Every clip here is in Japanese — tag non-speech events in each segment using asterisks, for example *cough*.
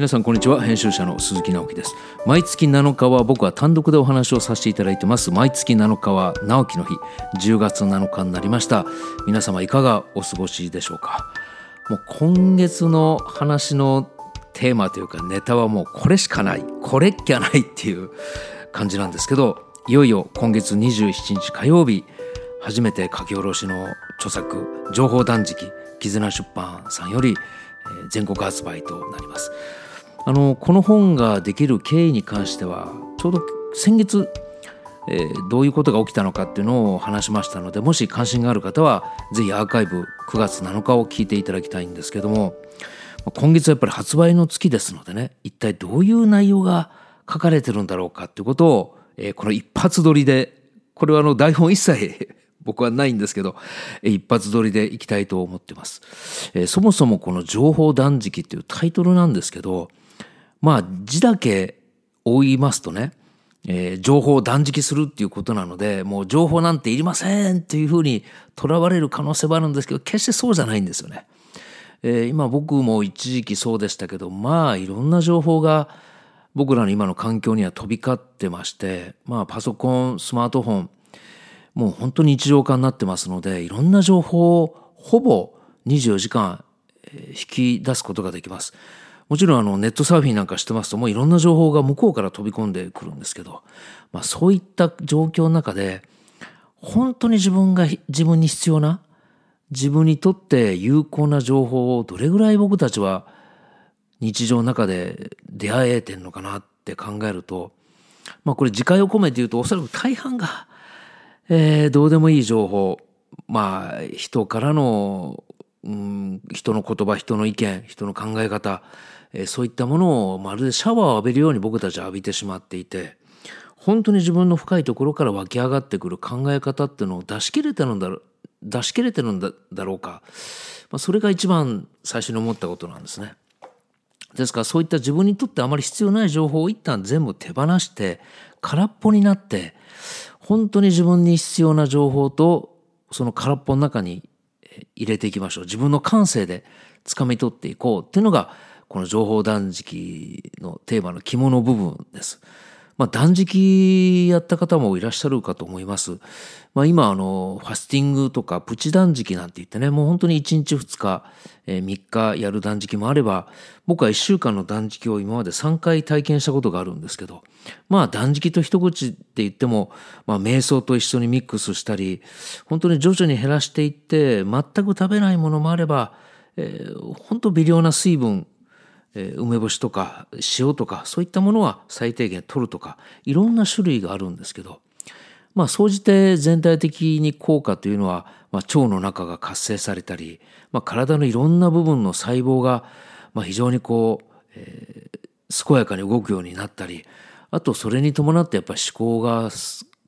皆さんこんにちは。編集者の鈴木直樹です。毎月7日は僕は単独でお話をさせていただいてます。毎月7日は直樹の日。10月7日になりました。皆様いかがお過ごしでしょうか？もう今月の話のテーマというかネタはもうこれしかない。これっきゃないっていう感じなんですけどいよいよ今月27日火曜日。初めて書き下ろしの著作「情報断食」絆出版さんより全国発売となります。あのこの本ができる経緯に関してはちょうど先月、えー、どういうことが起きたのかっていうのを話しましたのでもし関心がある方はぜひアーカイブ9月7日を聞いていただきたいんですけども今月はやっぱり発売の月ですのでね一体どういう内容が書かれてるんだろうかっていうことを、えー、この一発撮りでこれはあの台本一切 *laughs* 僕はないんですけど、一発撮りでいきたいと思ってます。えー、そもそもこの情報断食っていうタイトルなんですけど、まあ字だけ追いますとね、えー、情報を断食するっていうことなので、もう情報なんていりませんっていうふうにとらわれる可能性はあるんですけど、決してそうじゃないんですよね。えー、今僕も一時期そうでしたけど、まあいろんな情報が僕らの今の環境には飛び交ってまして、まあパソコン、スマートフォン、もう本当に日常化になってますので、いろんな情報をほぼ24時間引き出すことができます。もちろんあのネットサーフィンなんかしてますともういろんな情報が向こうから飛び込んでくるんですけど、まあ、そういった状況の中で本当に自分が自分に必要な自分にとって有効な情報をどれぐらい僕たちは日常の中で出会えてんのかなって考えるとまあこれ自戒を込めて言うとおそらく大半が、えー、どうでもいい情報まあ人からの、うん、人の言葉人の意見人の考え方えそういったものをまるでシャワーを浴びるように僕たちは浴びてしまっていて本当に自分の深いところから湧き上がってくる考え方っていうのを出し切れてるんだろう出し切れてるんだろうか、まあ、それが一番最初に思ったことなんですね。ですからそういった自分にとってあまり必要ない情報を一旦全部手放して空っぽになって本当に自分に必要な情報とその空っぽの中に入れていきましょう自分の感性で掴み取っていこうっていうのがこの情報断食のテーマの肝の部分です。まあ、断食やった方もいらっしゃるかと思います。まあ、今、あの、ファスティングとかプチ断食なんて言ってね、もう本当に1日2日、えー、3日やる断食もあれば、僕は1週間の断食を今まで3回体験したことがあるんですけど、まあ断食と一口って言っても、まあ瞑想と一緒にミックスしたり、本当に徐々に減らしていって、全く食べないものもあれば、えー、本当微量な水分、梅干しとか塩とかそういったものは最低限取るとかいろんな種類があるんですけどまあ総じて全体的に効果というのは、まあ、腸の中が活性されたり、まあ、体のいろんな部分の細胞が、まあ、非常にこう、えー、健やかに動くようになったりあとそれに伴ってやっぱり思考が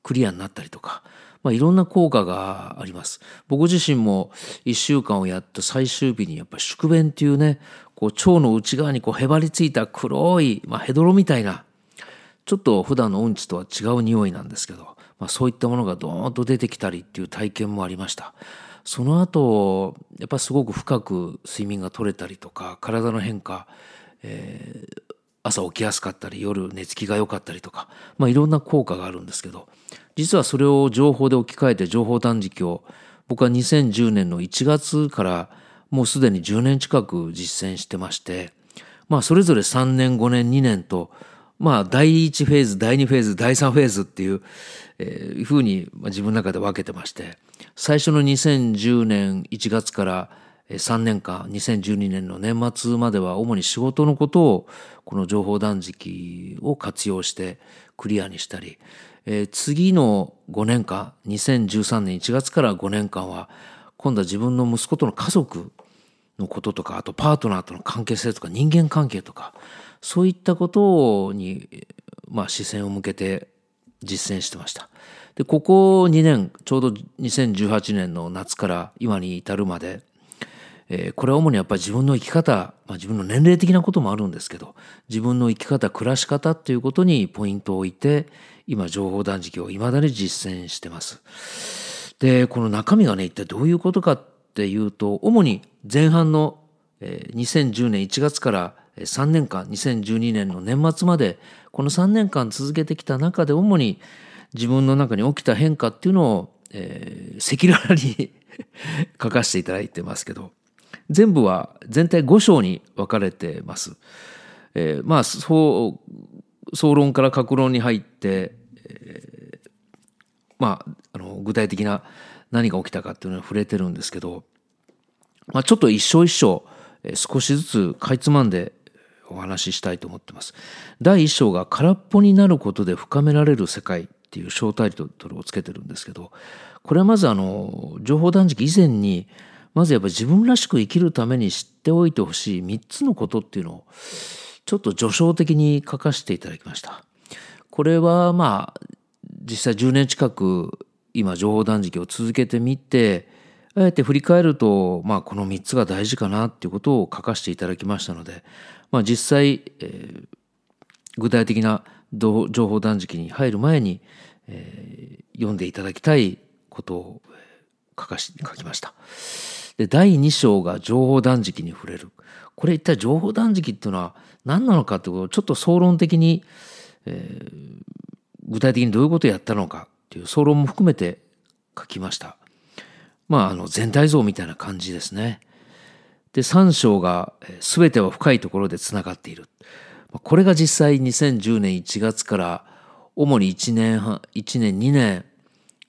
クリアになったりとか、まあ、いろんな効果があります。僕自身も一週間をやった最終日にやっぱ宿便っていうね、こう腸の内側にこうへばりついた黒い、まあ、ヘドロみたいなちょっと普段のうんちとは違う匂いなんですけど、まあ、そういったものがドーンと出てきたりっていう体験もありましたその後やっぱすごく深く睡眠が取れたりとか体の変化、えー、朝起きやすかったり夜寝つきが良かったりとか、まあ、いろんな効果があるんですけど実はそれを情報で置き換えて情報断食を僕は2010年の1月からもうすでに10年近く実践してまして、まあそれぞれ3年、5年、2年と、まあ第1フェーズ、第2フェーズ、第3フェーズっていう、えー、ふうに自分の中で分けてまして、最初の2010年1月から3年間、2012年の年末までは主に仕事のことをこの情報断食を活用してクリアにしたり、えー、次の5年間、2013年1月から5年間は今度は自分の息子との家族のこととかあとパートナーとの関係性とか人間関係とかそういったことに、まあ、視線を向けて実践してました。でここ2年ちょうど2018年の夏から今に至るまで、えー、これは主にやっぱり自分の生き方、まあ、自分の年齢的なこともあるんですけど自分の生き方暮らし方っていうことにポイントを置いて今情報断食をいまだに実践してます。でこの中身がね一体どういうことかっていうと主に前半の2010年1月から3年間2012年の年末までこの3年間続けてきた中で主に自分の中に起きた変化っていうのをえ、赤裸々に *laughs* 書かせていただいてますけど全部は全体5章に分かれてます。えー、まあそう総論から格論に入って、えー、まああの具体的な何が起きたかっていうのは触れてるんですけど、まあ、ちょっと一章一章、えー、少しずつかいつまんでお話ししたいと思ってます。第一章が空っぽになることで深められる世界っていう小タイトルをつけてるんですけどこれはまずあの情報断食以前にまずやっぱ自分らしく生きるために知っておいてほしい3つのことっていうのをちょっと序章的に書かせていただきました。これはまあ実際10年近く今情報断食を続けてみてあえて振り返ると、まあ、この3つが大事かなっていうことを書かせていただきましたので、まあ、実際、えー、具体的な情報断食に入る前に、えー、読んでいただきたいことを書かし書きました。で第2章が情報断食に触れる。これ一体情報断食っていうのは何なのかってことをちょっと総論的に、えー、具体的にどういうことをやったのかっていう総論も含めて書きました。まああの全体像みたいな感じですね。で3章が全ては深いところでつながっている。これが実際2010年1月から主に1年半、1年2年、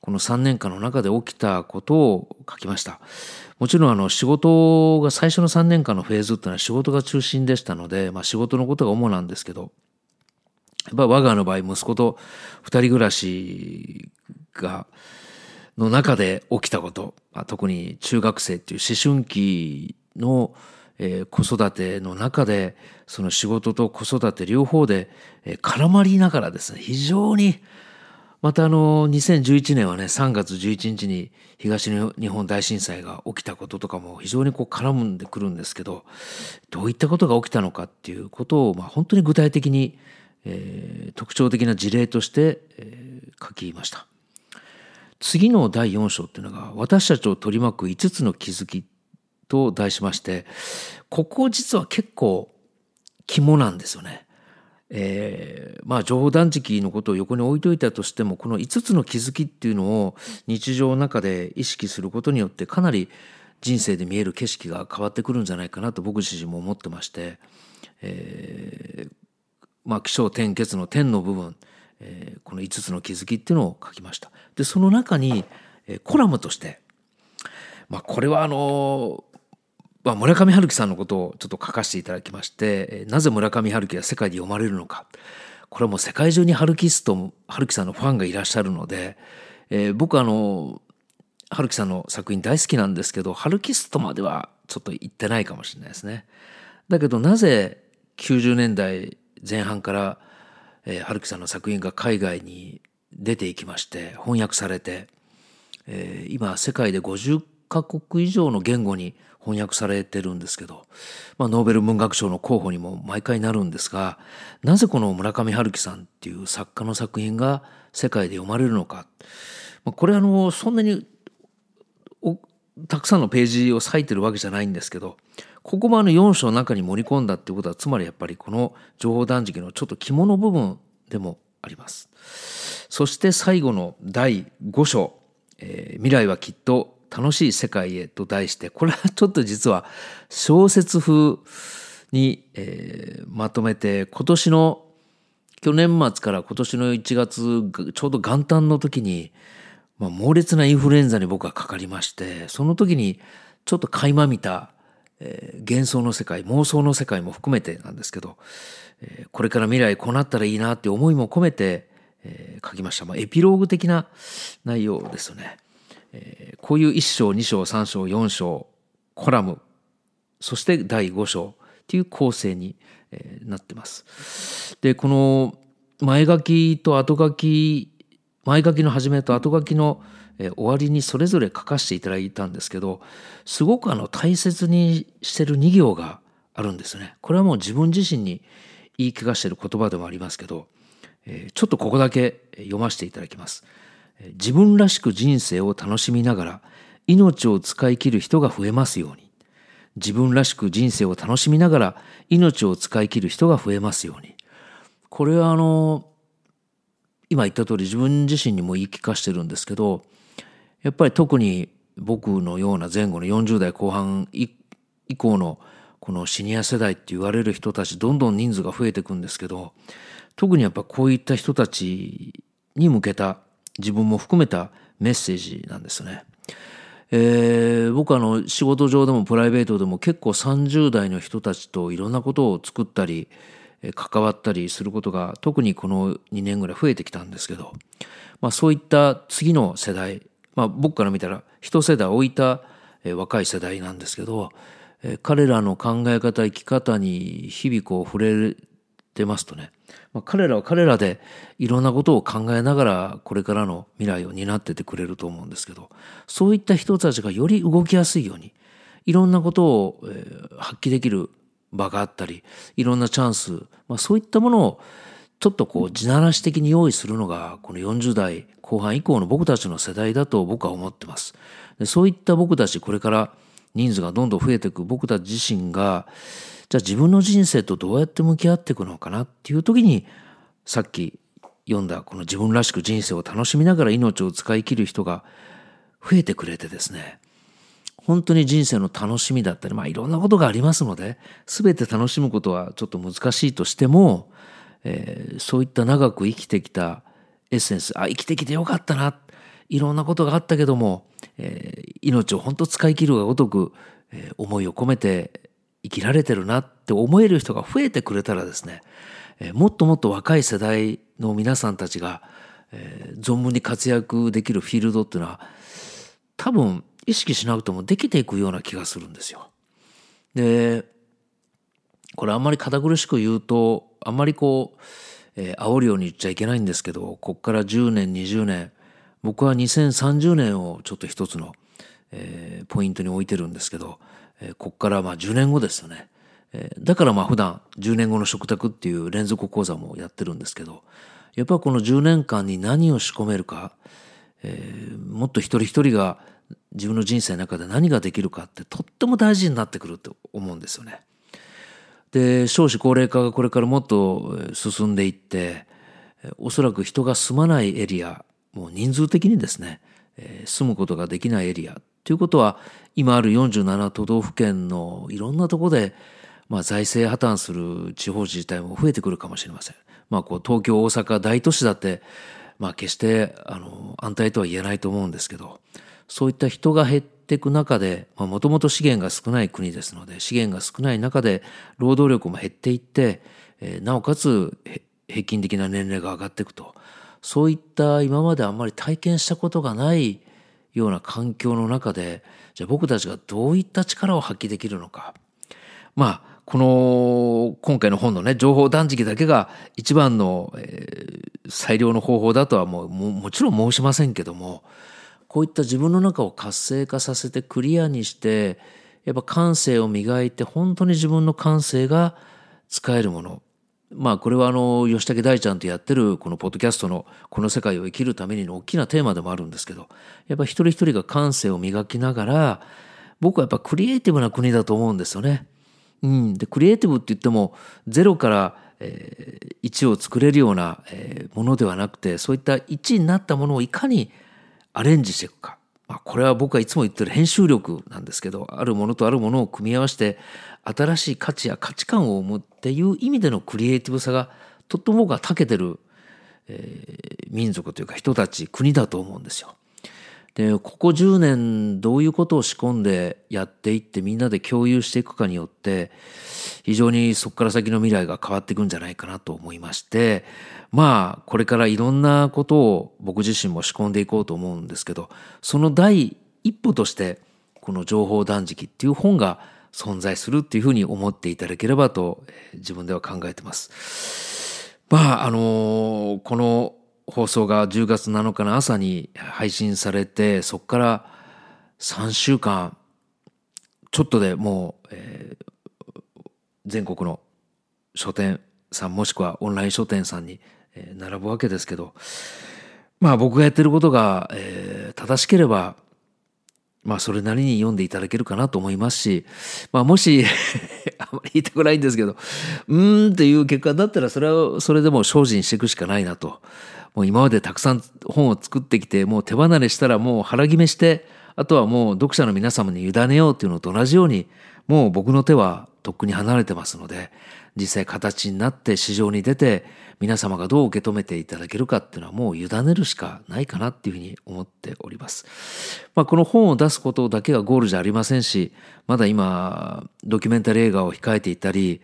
この3年間の中で起きたことを書きました。もちろんあの仕事が最初の3年間のフェーズっていうのは仕事が中心でしたので、まあ仕事のことが主なんですけど、やっぱ我がの場合息子と二人暮らしが、の中で起きたこと、まあ特に中学生っていう思春期のえー、子育ての中でその仕事と子育て両方で、えー、絡まりながらですね非常にまたあの2011年はね3月11日に東日本大震災が起きたこととかも非常にこう絡んでくるんですけどどういったことが起きたのかっていうことを、まあ、本当に具体的に、えー、特徴的な事例として、えー、書きました。次の第4章っていうのが私たちを取り巻く5つの気づきと題しまして、ここ実は結構肝なんですよね。えー、まあ冗談時期のことを横に置いといたとしてもこの5つの気づきっていうのを日常の中で意識することによってかなり人生で見える景色が変わってくるんじゃないかなと僕自身も思ってまして、えー、まあ起承転結の点の部分、えー、この5つの気づきっていうのを書きました。でその中に、えー、コラムとして、まあ、これはあのまあ、村上春樹さんのことをちょっと書かせていただきましてなぜ村上春樹が世界で読まれるのかこれはもう世界中に春樹スト春樹さんのファンがいらっしゃるので、えー、僕あの春樹さんの作品大好きなんですけど春樹ストまではちょっと言ってないかもしれないですね。だけどなぜ90年代前半から、えー、春樹さんの作品が海外に出ていきまして翻訳されて、えー、今世界で50カ国以上の言語に翻訳されてるんですけど、まあ、ノーベル文学賞の候補にも毎回なるんですがなぜこの村上春樹さんっていう作家の作品が世界で読まれるのか、まあ、これあのそんなにたくさんのページを割いてるわけじゃないんですけどここもあの4章の中に盛り込んだっていうことはつまりやっぱりこの情報断食のちょっと肝の部分でもあります。そして最後の第5章、えー、未来はきっと楽しい世界へと題してこれはちょっと実は小説風に、えー、まとめて今年の去年末から今年の1月ちょうど元旦の時に、まあ、猛烈なインフルエンザに僕はかかりましてその時にちょっと垣間見た、えー、幻想の世界妄想の世界も含めてなんですけど、えー、これから未来こうなったらいいなって思いも込めて、えー、書きました、まあ、エピローグ的な内容ですよね。え、こういう1章2章3章4章コラムそして第5章っていう構成に、え、なってます。でこの前書きと後書き前書きの始めと後書きの、え、終わりにそれぞれ書かせていただいたんですけどすごくあの大切にしてる2行があるんですね。これはもう自分自身に言い聞かしてる言葉でもありますけど、え、ちょっとここだけ読ませていただきます。自分らしく人生を楽しみながら命を使い切る人が増えますように自分らしく人生を楽しみながら命を使い切る人が増えますように。これはあの、今言った通り自分自身にも言い聞かしてるんですけど、やっぱり特に僕のような前後の40代後半以降のこのシニア世代って言われる人たちどんどん人数が増えていくんですけど特にやっぱこういった人たちに向けた自分も含めたメッセージなんですね。えー、僕はあの仕事上でもプライベートでも結構30代の人たちといろんなことを作ったり関わったりすることが特にこの2年ぐらい増えてきたんですけど、まあ、そういった次の世代、まあ、僕から見たら一世代置いた若い世代なんですけど彼らの考え方生き方に日々こう触れてますとねまあ、彼らは彼らでいろんなことを考えながらこれからの未来を担っててくれると思うんですけどそういった人たちがより動きやすいようにいろんなことを、発揮できる場があったりいろんなチャンス、まあ、そういったものをちょっとこう地ならし的に用意するのがこの40代後半以降の僕たちの世代だと僕は思ってます。でそういった僕たちこれから人数がどんどん増えていく僕たち自身がじゃあ自分の人生とどうやって向き合っていくのかなっていう時にさっき読んだこの自分らしく人生を楽しみながら命を使い切る人が増えてくれてですね本当に人生の楽しみだったりまあいろんなことがありますので全て楽しむことはちょっと難しいとしても、えー、そういった長く生きてきたエッセンスあ生きてきてよかったないろんなことがあったけども、えー、命を本当使い切るがごとく、えー、思いを込めて生きられてるなって思える人が増えてくれたらですね、えー、もっともっと若い世代の皆さんたちが、えー、存分に活躍できるフィールドっていうのは多分意識しなくてもできていくような気がするんですよ。でこれあんまり堅苦しく言うとあんまりこう、えー、煽るように言っちゃいけないんですけどこっから10年20年僕は2030年をちょっと一つの、えー、ポイントに置いてるんですけどえー、こっからまあ10年後ですよね。えー、だからまあ普段10年後の食卓っていう連続講座もやってるんですけど、やっぱこの10年間に何を仕込めるか、えー、もっと一人一人が自分の人生の中で何ができるかってとっても大事になってくると思うんですよね。で少子高齢化がこれからもっと進んでいっておそらく人が住まないエリアもう人数的にですね、えー、住むことができないエリアということは今ある47都道府県のいろんなところで、まあ、財政破綻する地方自治体も増えてくるかもしれません。まあ、こう東京大阪大都市だって、まあ、決してあの安泰とは言えないと思うんですけどそういった人が減っていく中でもともと資源が少ない国ですので資源が少ない中で労働力も減っていって、えー、なおかつ平均的な年齢が上がっていくとそういった今まであんまり体験したことがないような環境の中でじゃあ僕たちがどういった力を発揮できるのか。まあこの今回の本のね情報断食だけが一番の、えー、最良の方法だとはもうももちろん申しませんけどもこういった自分の中を活性化させてクリアにしてやっぱ感性を磨いて本当に自分の感性が使えるもの。まあこれはあの吉武大ちゃんとやってるこのポッドキャストのこの世界を生きるためにの大きなテーマでもあるんですけどやっぱ一人一人が感性を磨きながら僕はやっぱクリエイティブな国だと思うんですよね。うん、でクリエイティブって言ってもゼロから、えー、1を作れるような、えー、ものではなくてそういった1になったものをいかにアレンジしていくか。まあ、これは僕はいつも言ってる編集力なんですけどあるものとあるものを組み合わせて新しい価値や価値観を生むっていう意味でのクリエイティブさがとっても僕は長けてる、えー、民族というか人たち国だと思うんですよ。でここ10年どういうことを仕込んでやっていってみんなで共有していくかによって非常にそこから先の未来が変わっていくんじゃないかなと思いましてまあこれからいろんなことを僕自身も仕込んでいこうと思うんですけどその第一歩としてこの情報断食っていう本が存在するっていうふうに思っていただければと自分では考えてます。まああのこの放送が10月7日の朝に配信されてそこから3週間ちょっとでもう、えー、全国の書店さんもしくはオンライン書店さんに、並ぶわけですけどまあ僕がやってることが、えー、正しければまあそれなりに読んでいただけるかなと思いますし、まあもし *laughs* あまり言いたくないんですけど、うーんっていう結果だったらそれはそれでも精進していくしかないなと。もう今までたくさん本を作ってきて、もう手離れしたらもう腹決めして、あとはもう読者の皆様に委ねようっていうのと同じように、もう僕の手はとっくに離れてますので、実際形になって市場に出て、皆様がどう受け止めていただけるかっていうのはもう委ねるしかないかなっていうふうに思っております。まあ、この本を出すことだけがゴールじゃありませんし、まだ今、ドキュメンタリー映画を控えていたり、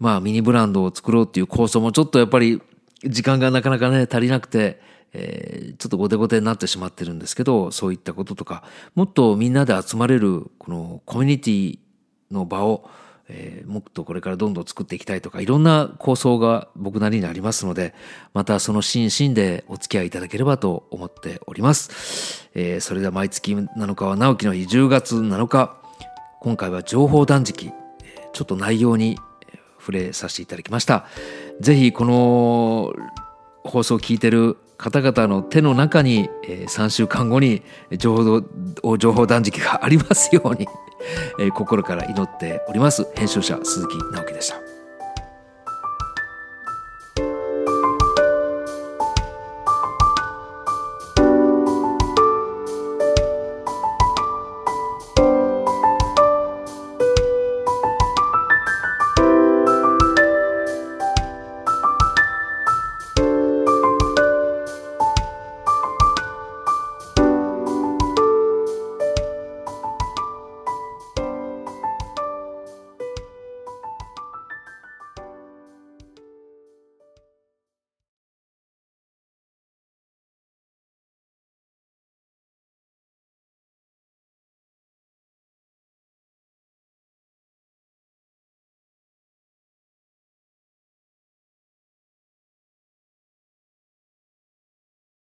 まあミニブランドを作ろうっていう構想もちょっとやっぱり時間がなかなかね足りなくて、えー、ちょっと後手後手になってしまってるんですけど、そういったこととか、もっとみんなで集まれるこのコミュニティの場をえー、もっとこれからどんどん作っていきたいとかいろんな構想が僕なりにありますのでまたその心身でお付き合いいただければと思っております、えー、それでは毎月7日は直樹の日10月7日今回は情報断食ちょっと内容に触れさせていただきました。ぜひこの放送を聞いてる方々の手の中に、えー、3週間後に情報情報断食がありますようにえー、心から祈っております。編集者鈴木直樹でした。